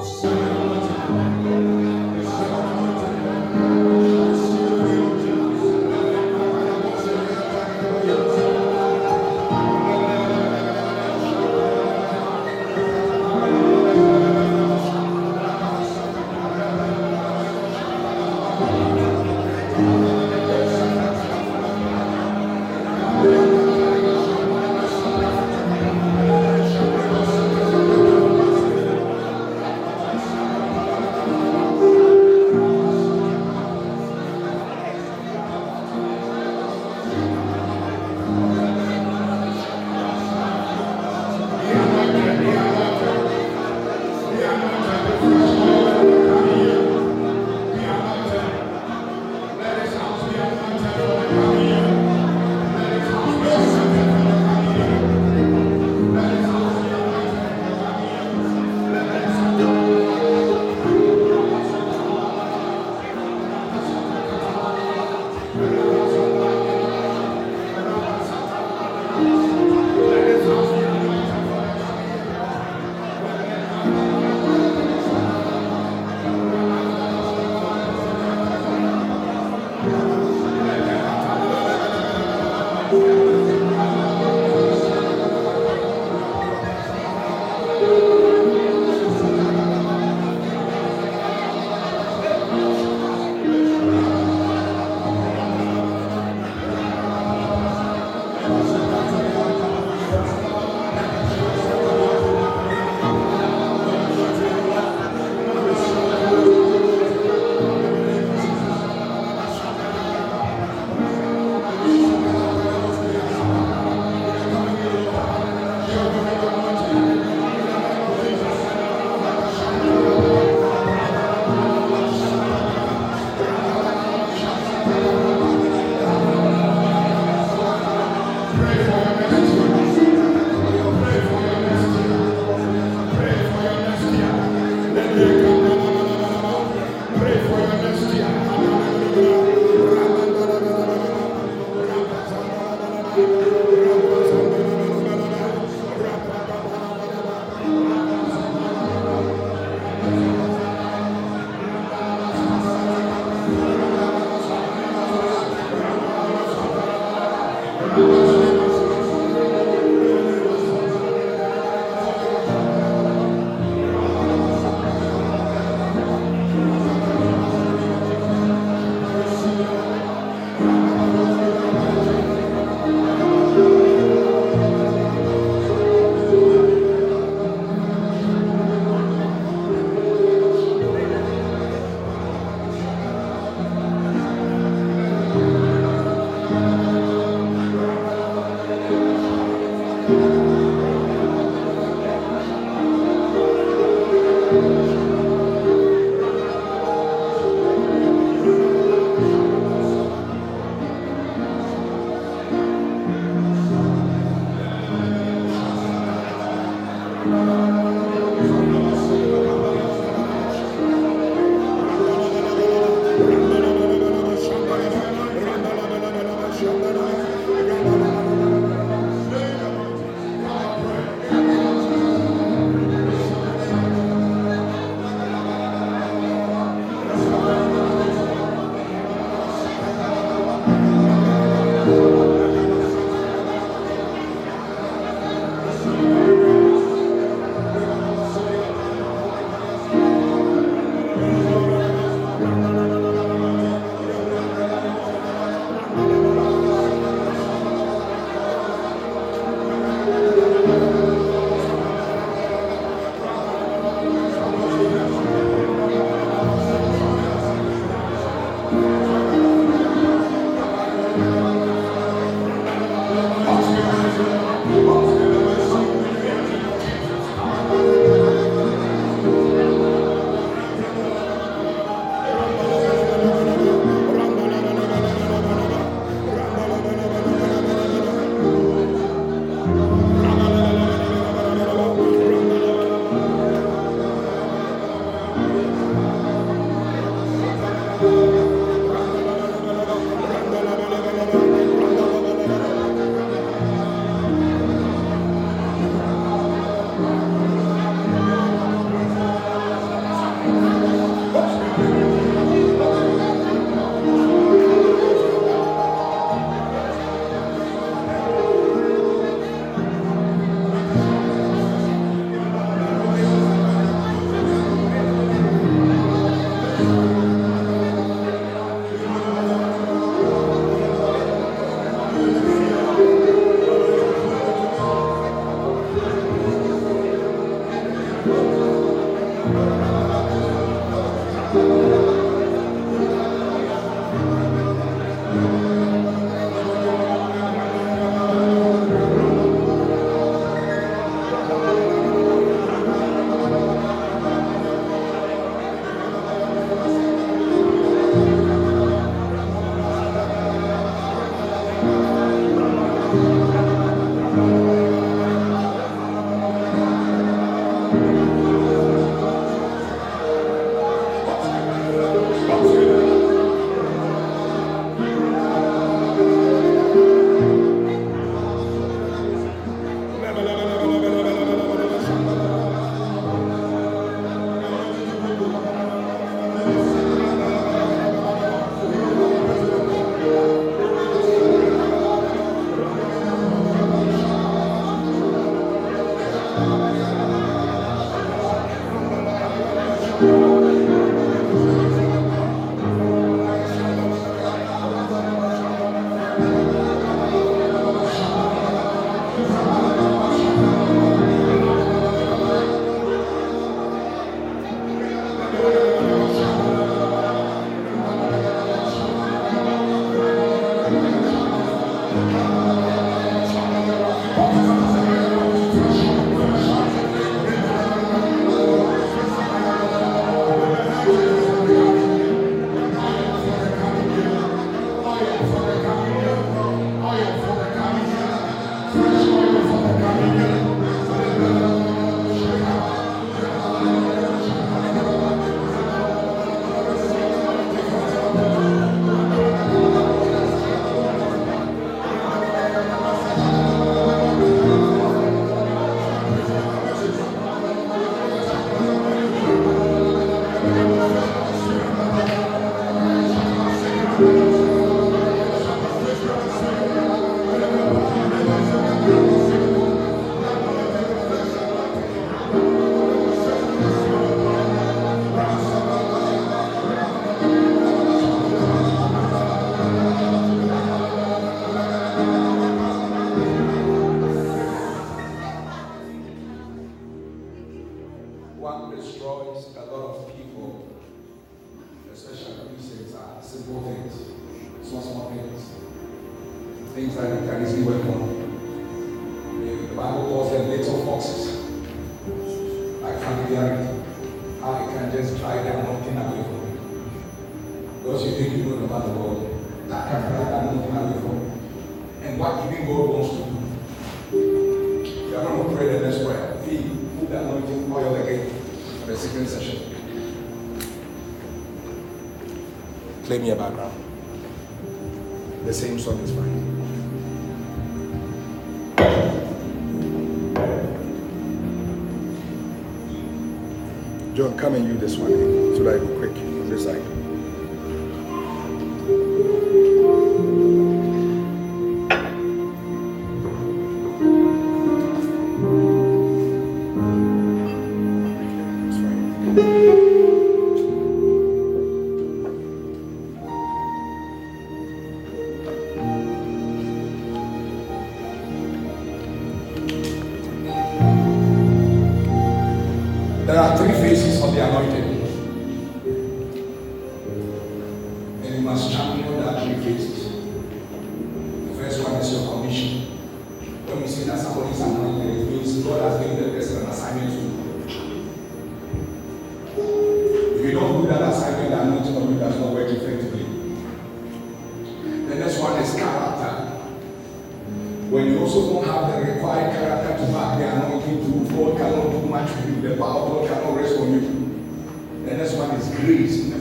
Thank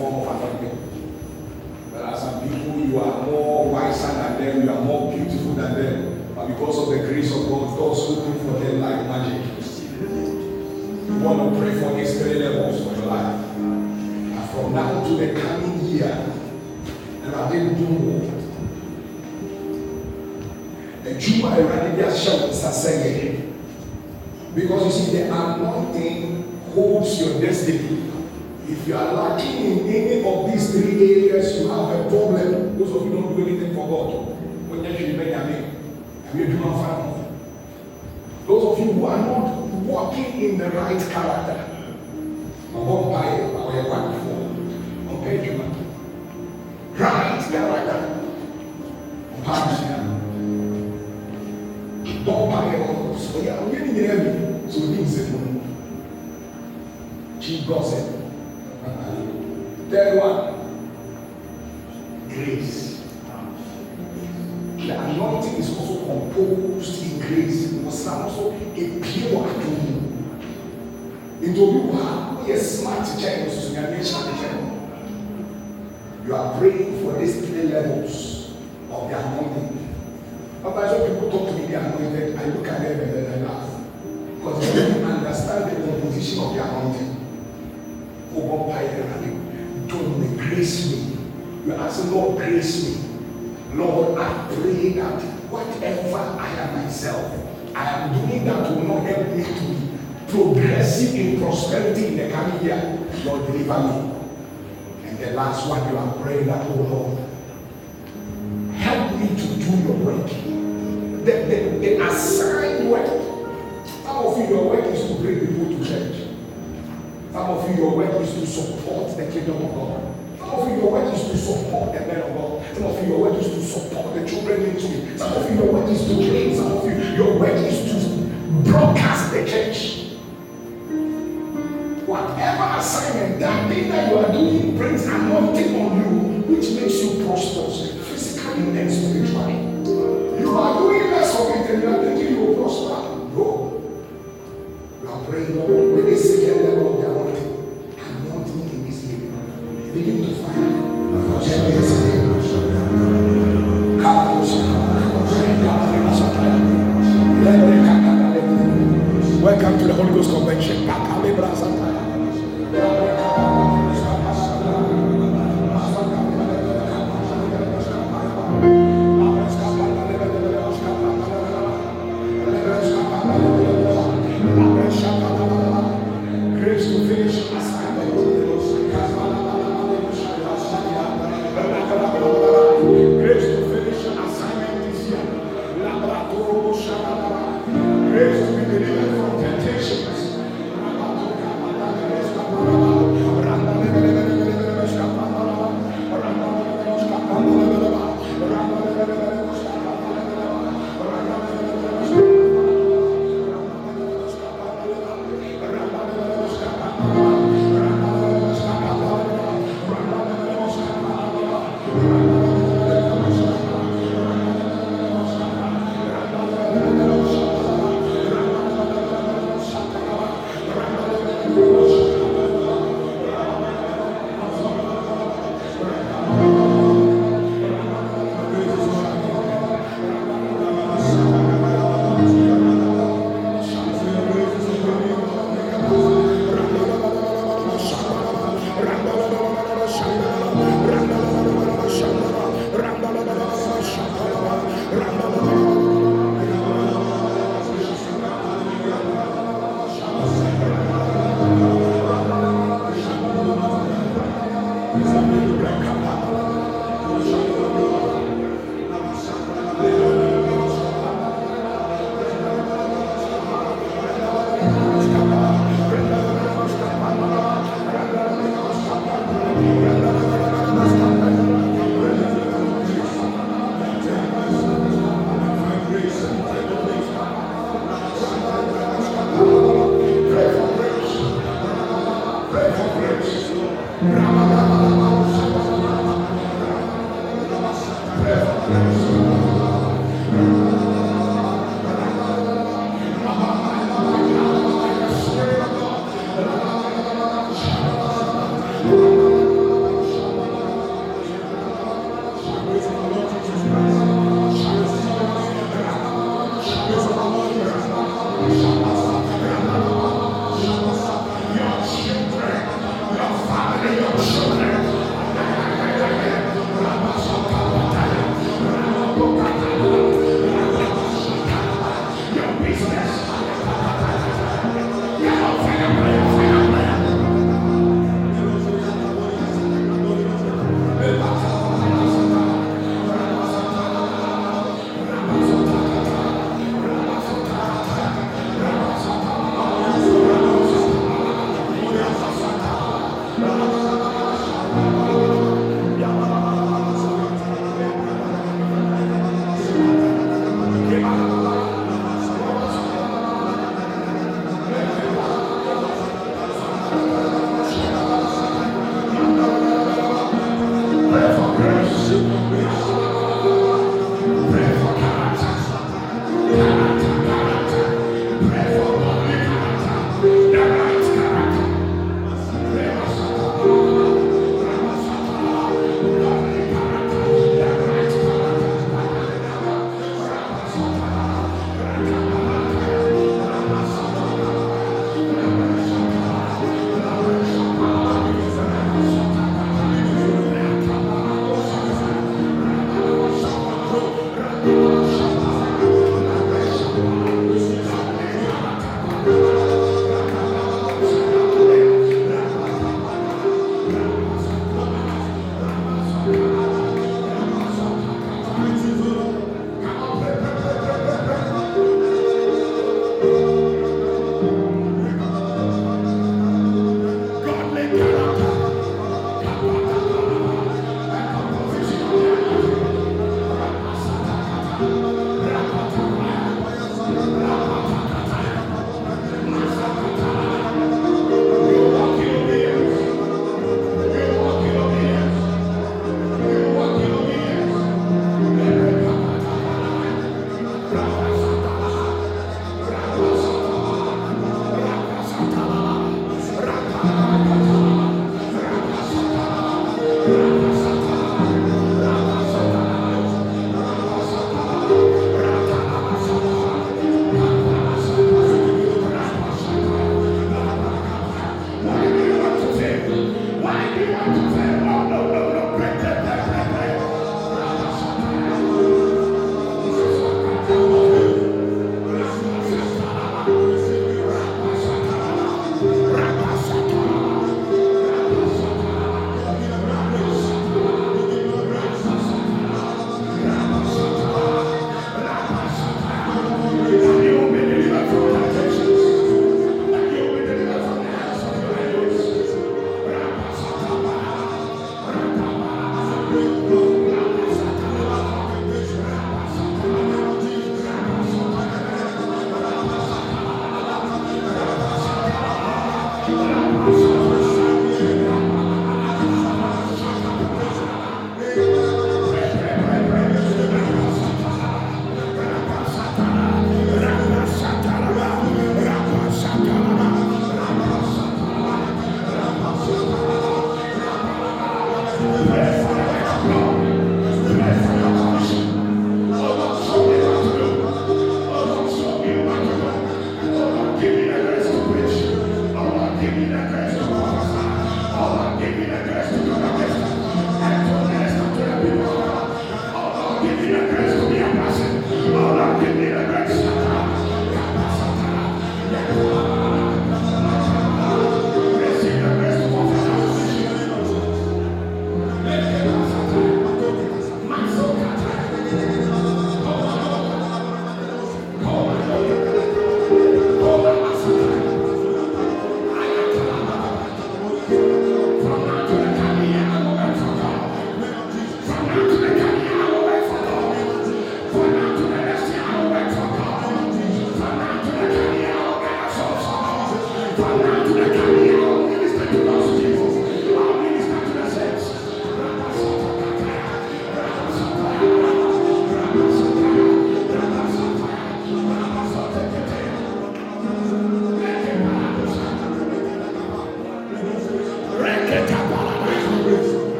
form of anointing. There are some people you are more wiser than them, you are more beautiful than them, but because of the grace of God, God's looking for them like magic. You want to pray for these three levels for your life. And from now to the coming year, there are they do more. adwuma awurade de ahyɛ wo nsa sɛ yɛ because you see the anointing holds your destiny if you are lacking in any of these three areas you have a problem. Those of you don't do anything for god when you should be nyame nyame adwuma fa ho those of you who are not walking in the right character right character so yɛ third one Some of you, your work is to support the kingdom of God. Some of you, your work is to support the men of God. Some of you, your work is to support the children ministry. Some of you, your work is to train. Some of you, your work is to broadcast the church. Whatever assignment, that thing that you are doing brings anointing on you, which makes you prosperous physically and spiritually. You are doing less of it and you are thinking you will prosper. No. You are praying,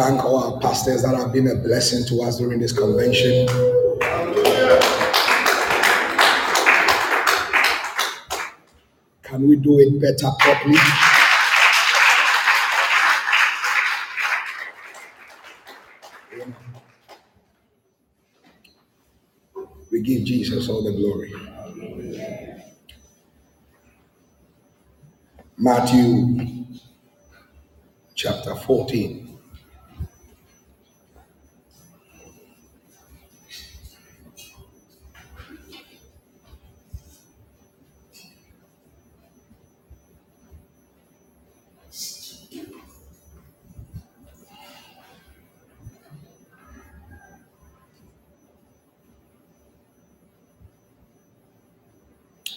thank all our pastors that have been a blessing to us during this convention. Can we do it better properly? We give Jesus all the glory. Matthew chapter 14.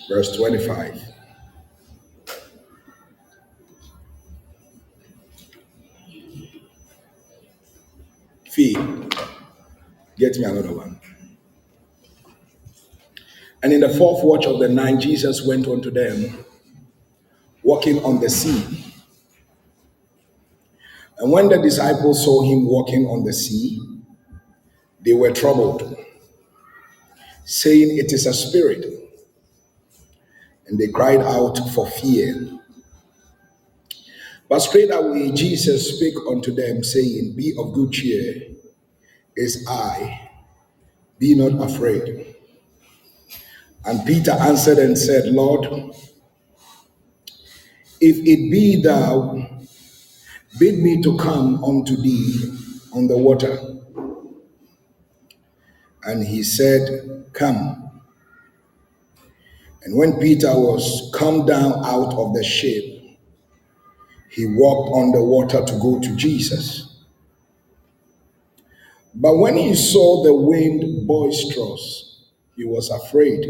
Verse 25. Fee, get me another one. And in the fourth watch of the night, Jesus went unto them, walking on the sea. And when the disciples saw him walking on the sea, they were troubled, saying, It is a spirit and they cried out for fear. But straightway Jesus spake unto them, saying, Be of good cheer, is I, be not afraid. And Peter answered and said, Lord, if it be thou, bid me to come unto thee on the water. And he said, Come. And when Peter was come down out of the ship, he walked on the water to go to Jesus. But when he saw the wind boisterous, he was afraid.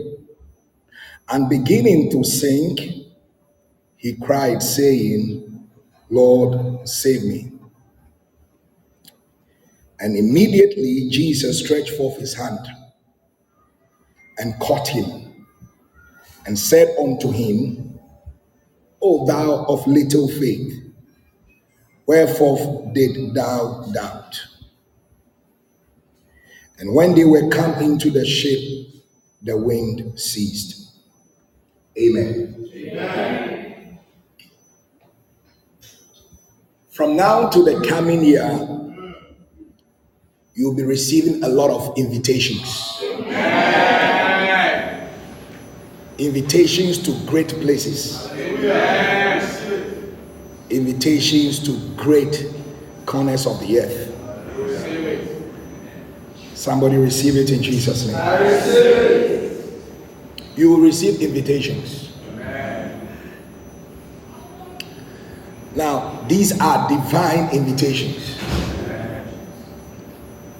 And beginning to sink, he cried, saying, Lord, save me. And immediately Jesus stretched forth his hand and caught him and said unto him, O thou of little faith, wherefore did thou doubt? And when they were come into the ship, the wind ceased. Amen. Amen. From now to the coming year, you'll be receiving a lot of invitations. Amen invitations to great places, invitations to great corners of the earth. Somebody receive it in Jesus' name. You will receive invitations. Now, these are divine invitations.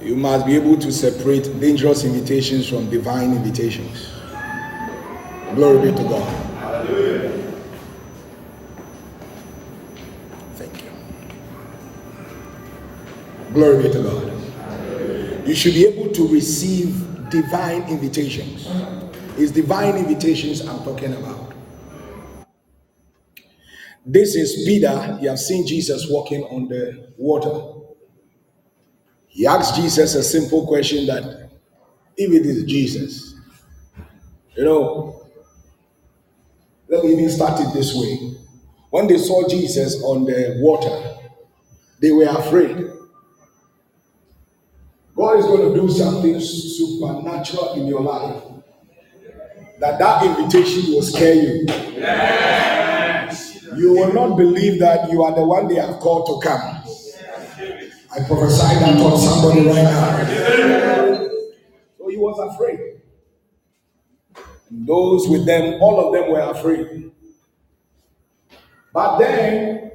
You must be able to separate dangerous invitations from divine invitations. Glory be to God. Thank you. Glory be to God. You should be able to receive divine invitations. It's divine invitations I'm talking about. This is Peter. You have seen Jesus walking on the water. He asked Jesus a simple question that if it is Jesus, you know, let me even start it this way. When they saw Jesus on the water, they were afraid. God is going to do something supernatural in your life. That that invitation will scare you. Yes. You will not believe that you are the one they have called to come. I prophesy that on somebody right now. So he was afraid. Those with them, all of them were afraid. But then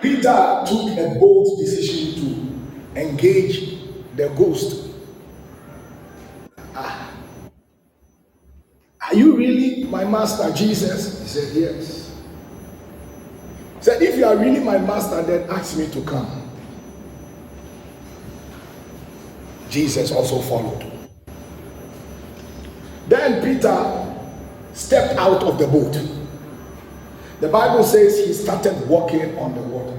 Peter took a bold decision to engage the ghost. Ah. Are you really my master, Jesus? He said, Yes. He said, If you are really my master, then ask me to come. Jesus also followed. Then Peter stepped out of the boat. The Bible says he started walking on the water.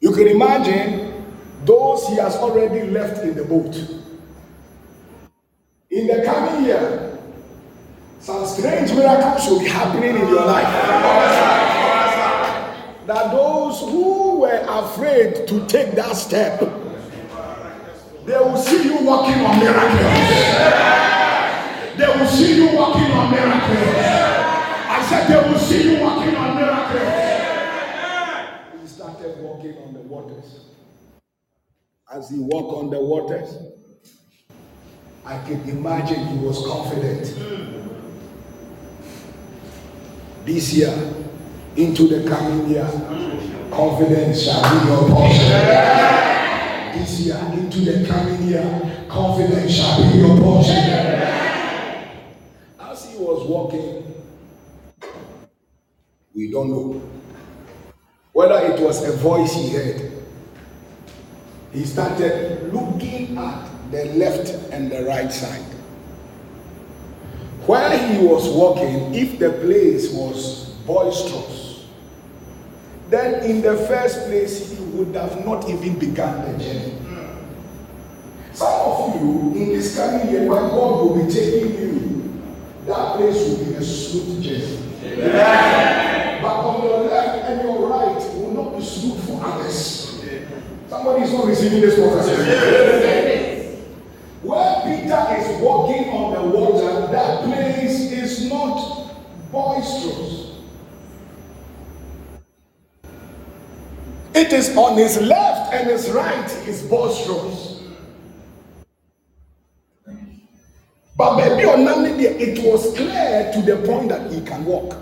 You can imagine those he has already left in the boat. In the coming year, some strange miracles will be happening in your life. That those who were afraid to take that step, they will see you walking on miracles. They will see you walking on miracles. I said they will see you walking on miracles. He started walking on the waters. As he walked on the waters, I can imagine he was confident. This year, into the coming year, confidence shall be your portion. This year, into the coming year, confidence shall be your portion. As he was walking, we don't know whether it was a voice he heard. He started looking at the left and the right side. Where he was walking, if the place was boisterous, then in the first place he would have not even begun the journey. Some of you in this coming year, when God will be taking you, that place will be a smooth journey. Amen. But on your left and your right will not be smooth for others. Somebody is not receiving this prophecy. Where Peter is walking on the water, that place is not boisterous. It is on his left and his right is boisterous. But maybe on Namibia, it was clear to the point that he can walk.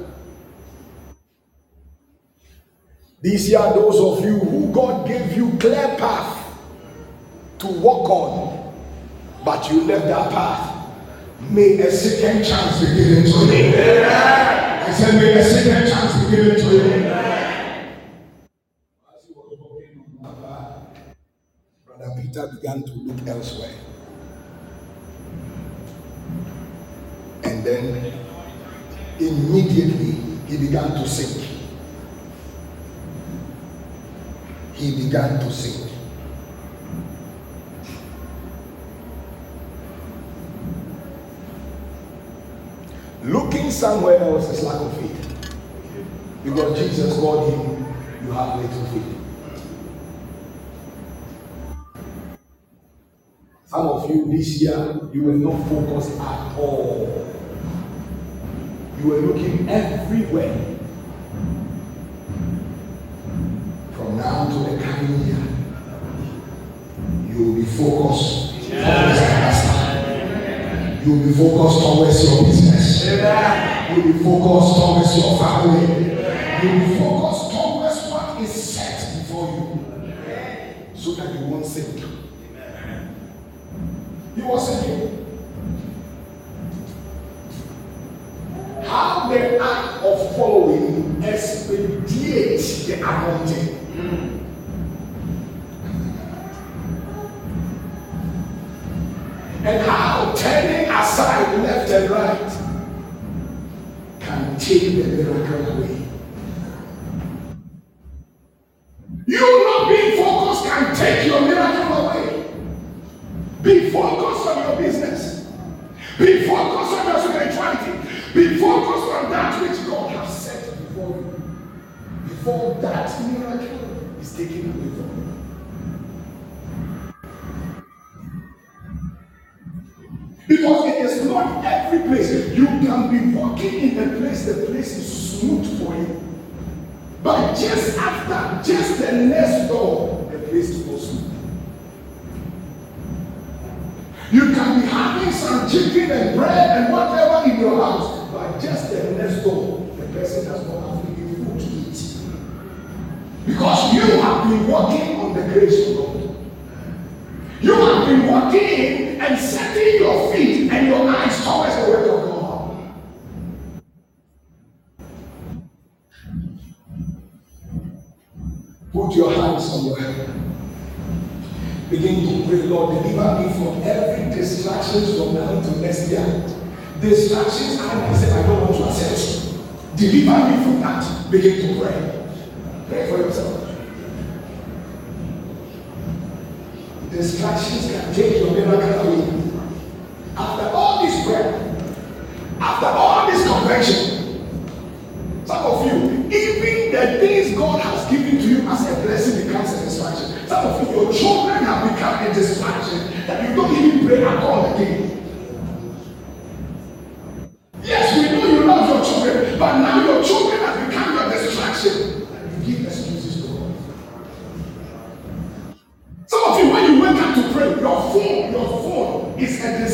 These are those of you who God gave you clear path to walk on, but you left that path. May a second chance be given to you. I said, may a second chance be given to you. As he was walking on that path, Brother Peter began to look elsewhere. And then immediately he began to sink. He began to sink. Looking somewhere else is lack of faith. Because Jesus called him, You have little faith. Some of you this year, you were not focused at all. You were looking everywhere. From now to the coming year, you will be focused You will be focused towards your business. You will be focused towards your family. You will be focused towards what is set before you. So that you won't sink. How the act of following expedite the anointing. And how turning aside left and right can take the miracle away. Miracle is taken away from you. Because it is not every place. You can be walking in a place, the place is smooth for you. But just after, just Because you have been walking on the grace of God. You have been walking and setting your feet and your eyes towards the word of God. Put your hands on your head. Begin to pray, Lord, deliver me from every distraction from now to next year. Distractions, I say, I don't want to accept. Deliver me from that. Begin to pray. Pray for yourself. Distractions can take your miracle away. After all this prayer, after all this convention, some of you, even the things God has given to you as a blessing becomes a distraction. Some of you, your children have become a distraction that you don't even pray at all again. Yes, we know you love your children, but now your children have become your distraction. And you give excuses to God. Some of you, when you wake up to pray, your phone, your phone is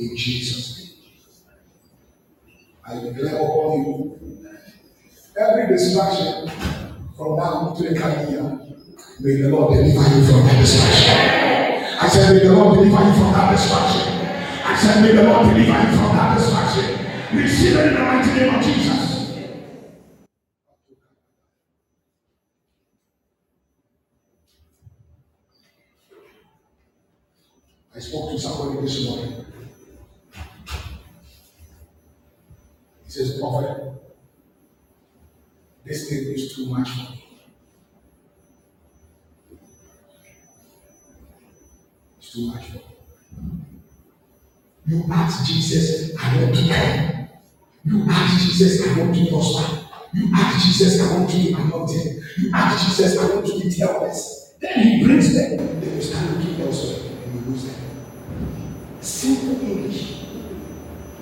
In Jesus' name. I declare upon you every distraction from now to the coming year. May the Lord deliver you from that distraction. I said, May the Lord deliver you from that distraction. I said, May the Lord deliver you from that distraction. Receive it in the mighty name of Jesus. I spoke to somebody this morning. He says, Prophet, this thing is too much for me. It's too much for me. You ask Jesus, I want to come. You ask Jesus, I want to prosper. You ask Jesus, I want to be anointed. You ask Jesus, I want to be helpless. Then he brings them. Then you start looking elsewhere and you lose them. Simple English.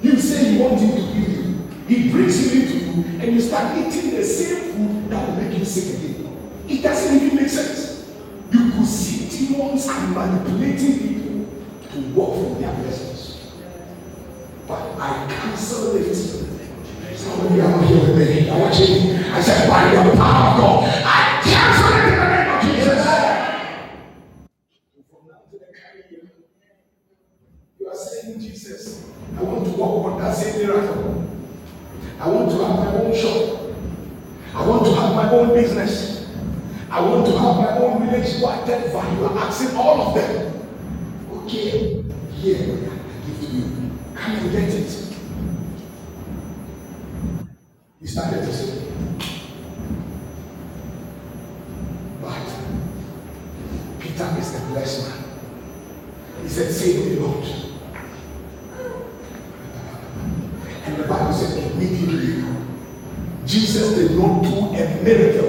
You say you want him to heal you. He brings it into you, and you start eating the same food that will make you sick again. It doesn't even make sense. You could see demons and manipulating people to walk from their blessings. But I cancel it. Somebody out here with me. I you. I said, by the power of God, I cancel it work on that same miracle. I want to have my own shop. I want to have my own business. I want to have my own village. Why that value? I'm asking all of them. Okay, here yeah, I give to you. Can you get it. He started to say. But Peter is the blessed man. He said, "Say to the Lord. Jesus did not do a miracle.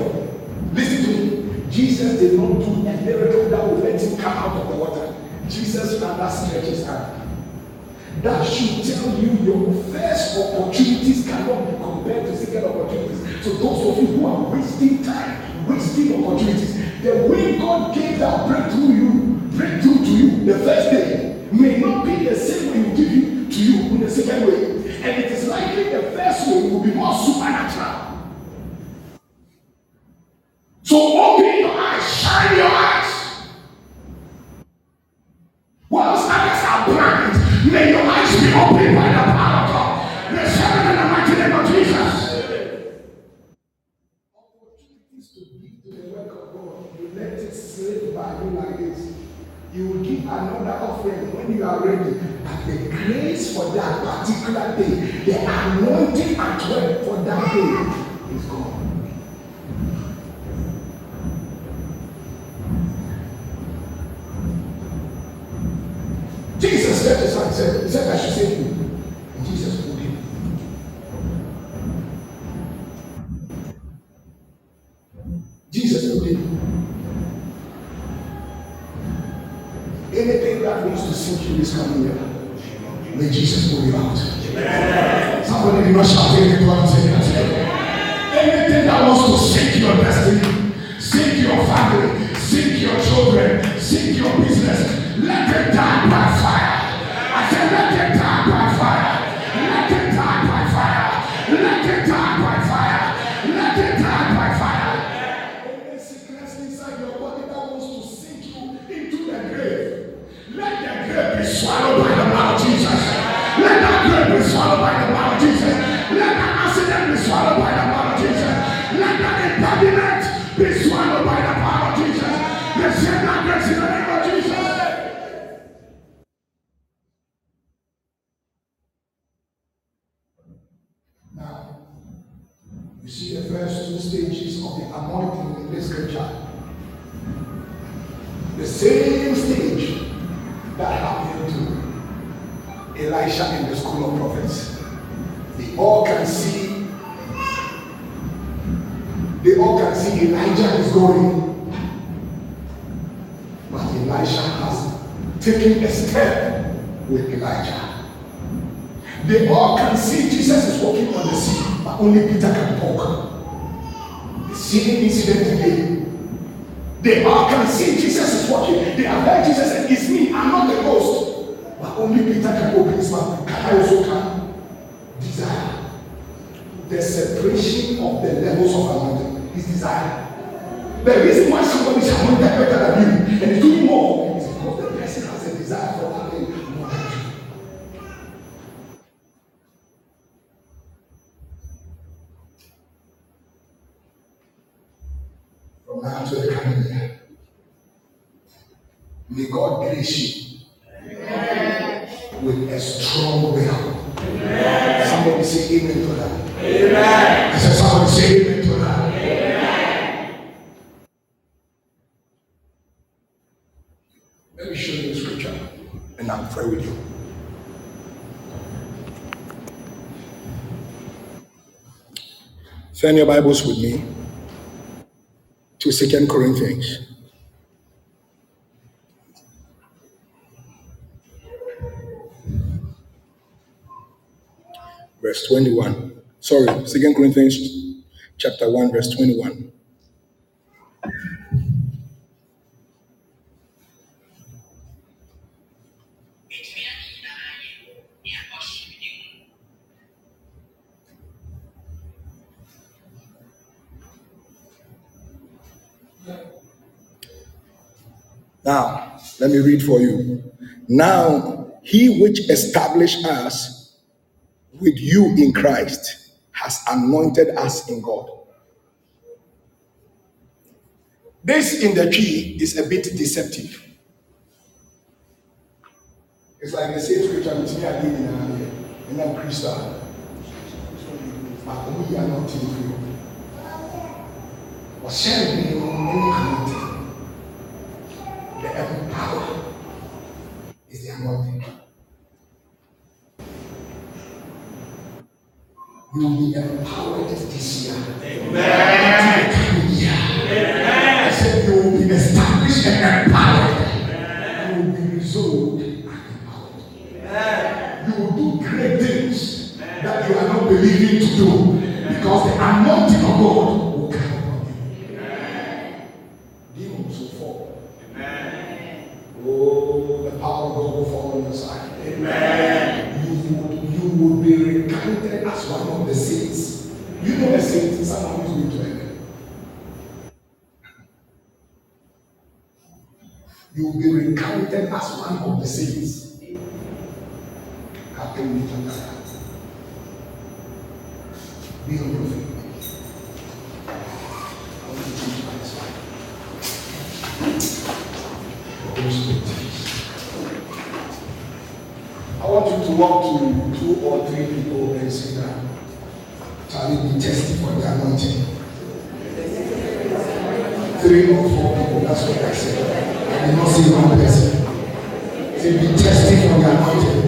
by fire. Let it Turn your Bibles with me to Second Corinthians. Verse 21. Sorry, Second Corinthians chapter 1, verse 21. Now, let me read for you. Now, he which established us with you in Christ has anointed us in God. This in the tree is a bit deceptive. It's like the same scripture which me again in here and I'm Christian. But we are not in you. What shall we do? Anointing. You will be empowered this year. Amen. Amen. I said you will be established and empowered. You will be resolved and empowered. You will do great things that you are not believing to do because the anointing of God will come upon you. Demons will fall. Oh, the power of God will fall on your side. Amen. You would, you would be recounted as one of the saints. You know the saints, someone who's going to heaven. You will be recounted as one of the saints. Captain Mitandaya. Be on your feet. I want you to walk to two or three people and say that Charlie be tested for the anointing. Three or four people, that's what I said. I did not say one person. Say be tested for the anointing.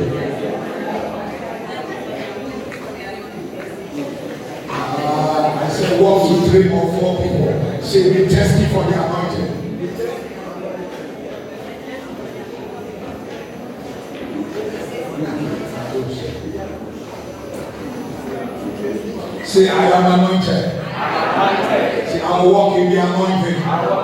Ah, I said walk to three or four people. Say be tested for the anointing. Say, I am anointed. Say, I will walk in the anointing.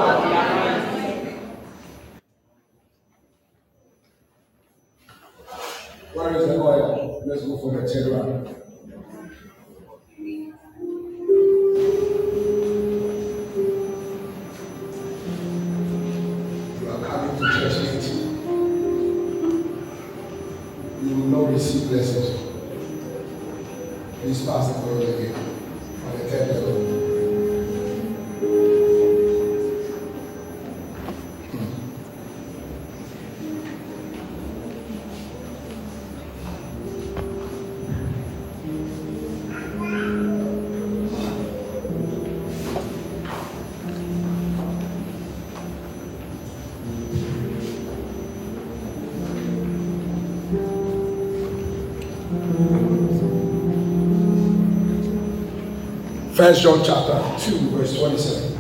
First John chapter 2, verse 27.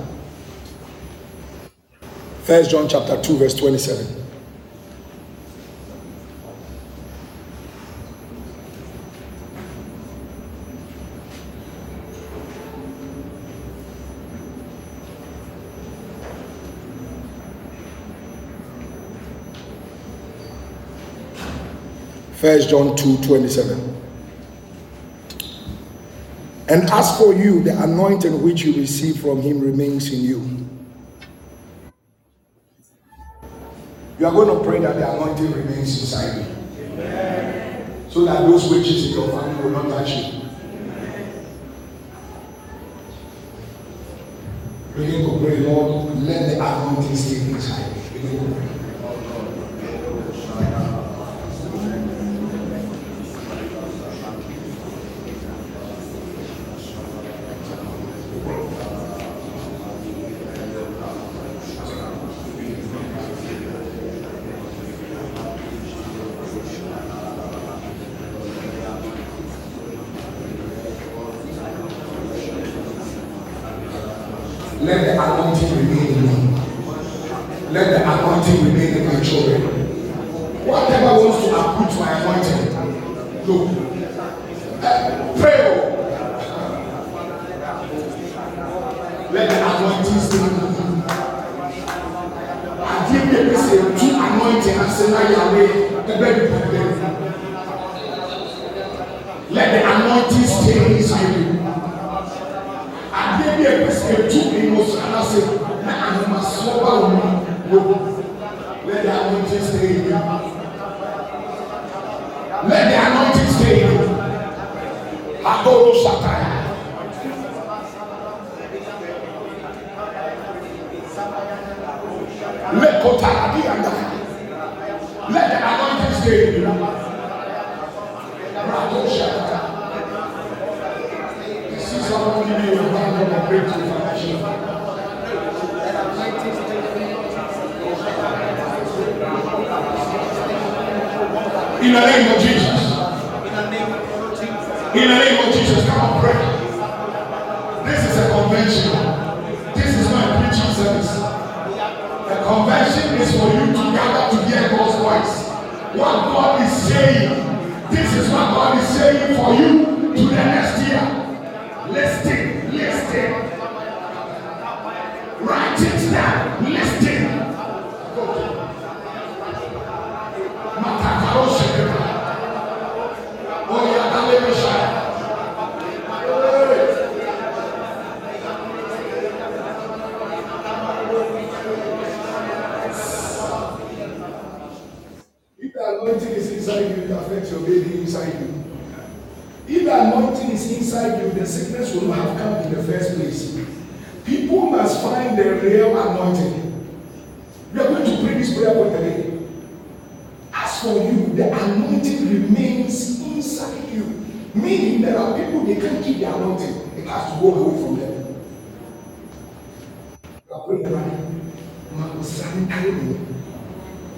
First John chapter 2, verse 27. First John 2, 27. And as for you, the anointing which you receive from him remains in you. You are going to pray that the anointing remains inside you. So that those witches in your family will not touch you. Begin to pray, Lord, let the anointing stay inside. Begin to pray. Let the anointing remain in me. Let the anointing remain in my children. Whatever wants to uproot my anointing, look. Uh, pray. oh. Let the anointing stay in me. Adeɛ bi a ebi sɛ etu anointing ase na yare ɛbɛ bi pɛpɛ. Let the anointing stay inside you. Adeɛ bi a ebi sɛ etu emotion ase na ahomasoɔ ba wɔn mu no. Let the anointing stay in you. Let the anointing stay in you. Adoro satire. Let the anointing stay in you. Rado Shakata. breakthrough financially. In the name of Jesus. In the name of Jesus, is for you to gather to hear God's voice. What God is saying. This is what God is saying for you to the next year. Listen, listen. Write it down. Listen. inside you, the sickness will not have come in the first place. People must find the real anointing. We are going to pray this prayer point today. As for you, the anointing remains inside you. Meaning there are people they can't keep the anointing. It has to go away from them.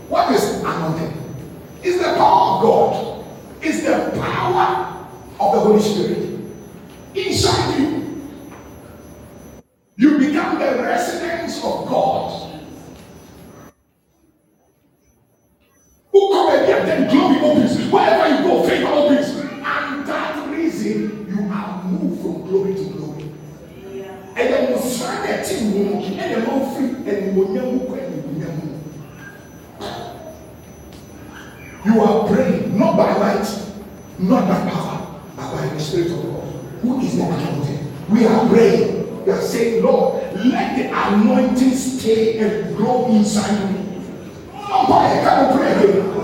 What is anointing? It's the power of God. It's the power of the Holy Spirit inside you. You become the residence of God. Who come again, then glory opens. Wherever you go, favor opens. And that reason, you are moved from glory to glory. And then you find a team and then you free and you are praying not by might, not by power, but by the Spirit of God who is the anointing. We are praying. We are saying, Lord, let the anointing stay and grow inside me. Boy, I can't pray again.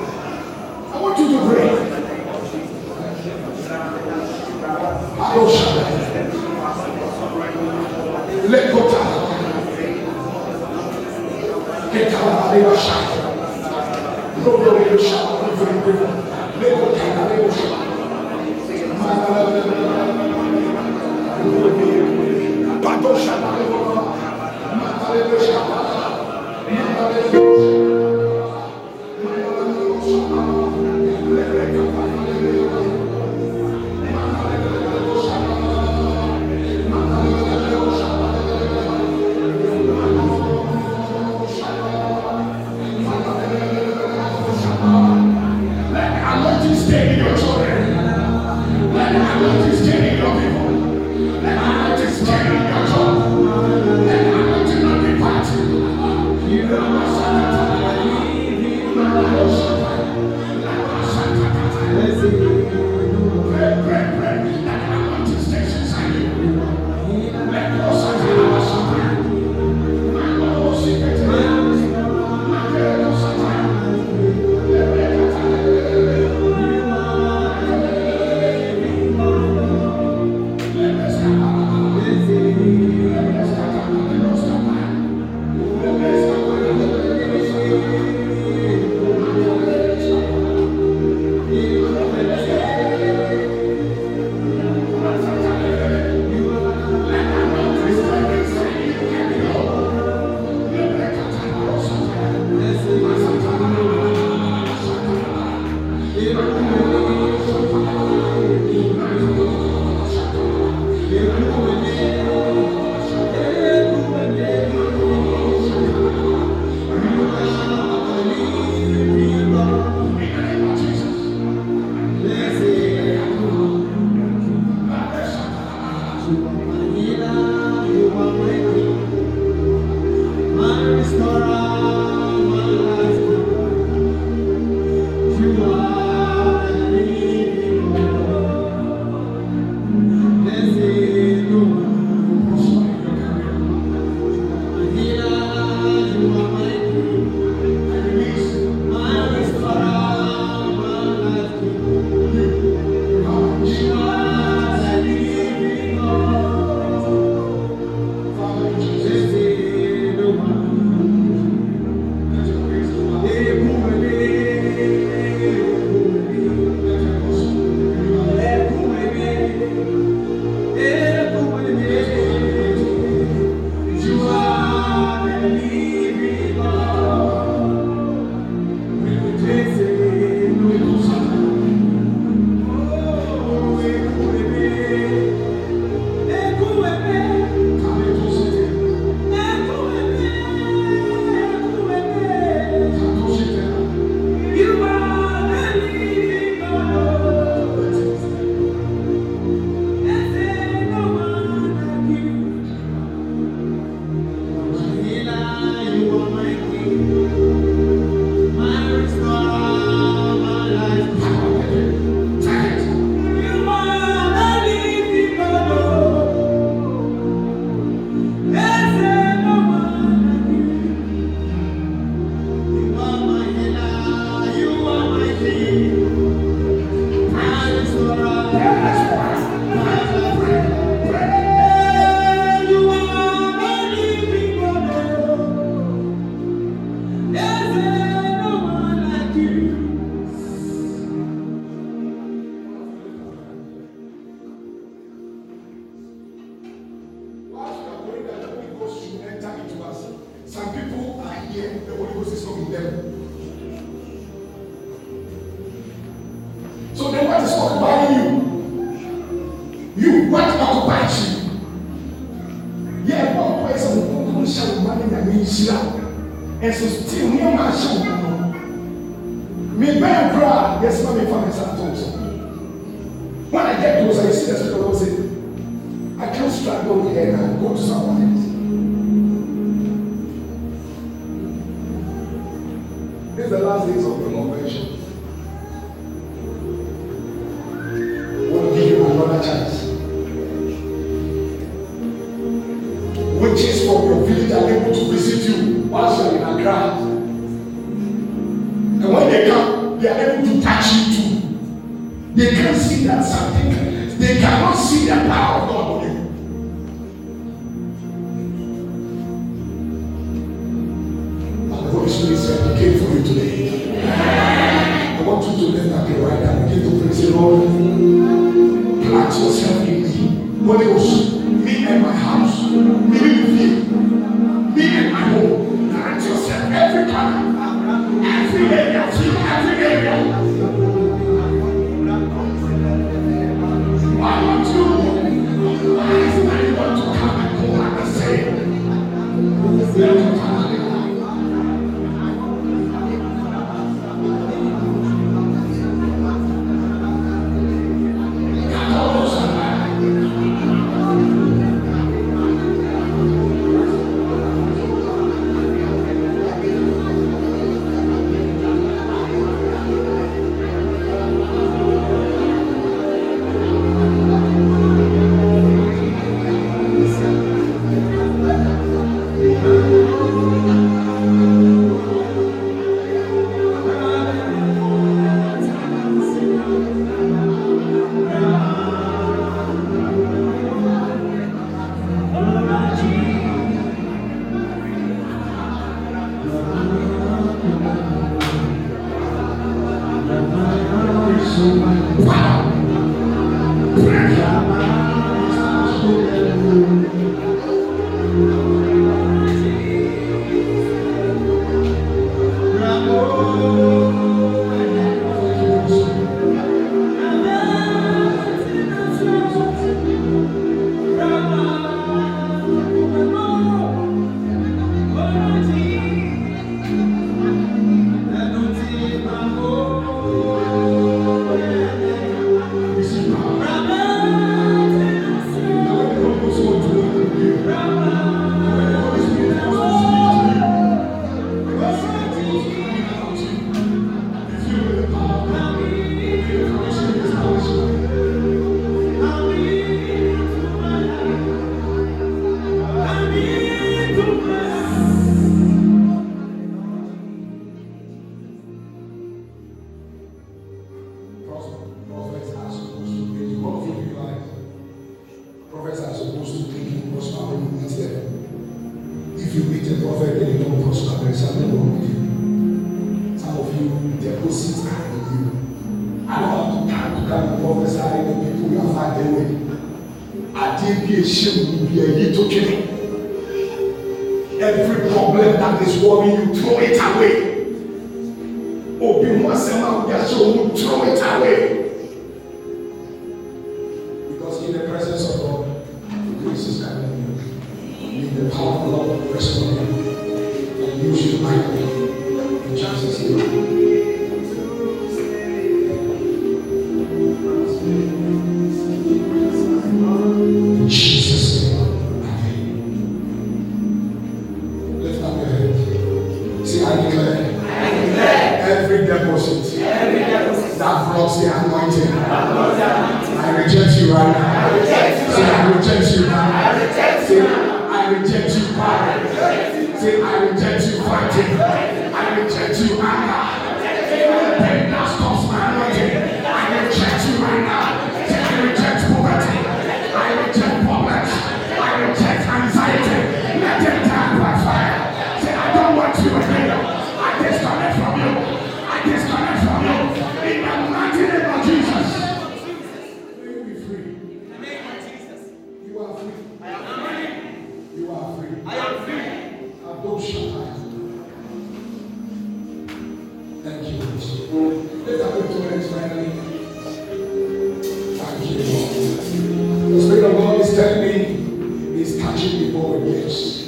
boa, Deus.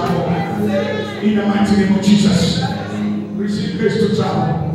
In the mighty name of Jesus. Receive grace to travel.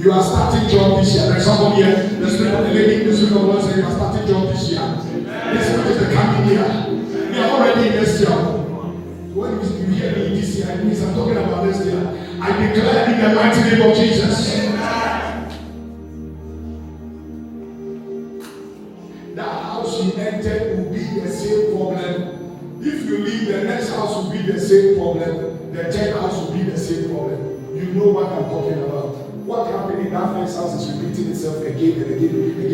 You are starting job this year. There's somebody here. The spirit of the living, the spirit of God you are starting job this year. This is the coming year. We are already in this year. When you hear me this year, it means I'm talking about this year. I declare in the mighty name of Jesus. That house you entered will be the same problem. If you leave, the next house will be the same problem. The third house will be the same problem. You know what I'm talking about that fence house is repeating itself again and again. again.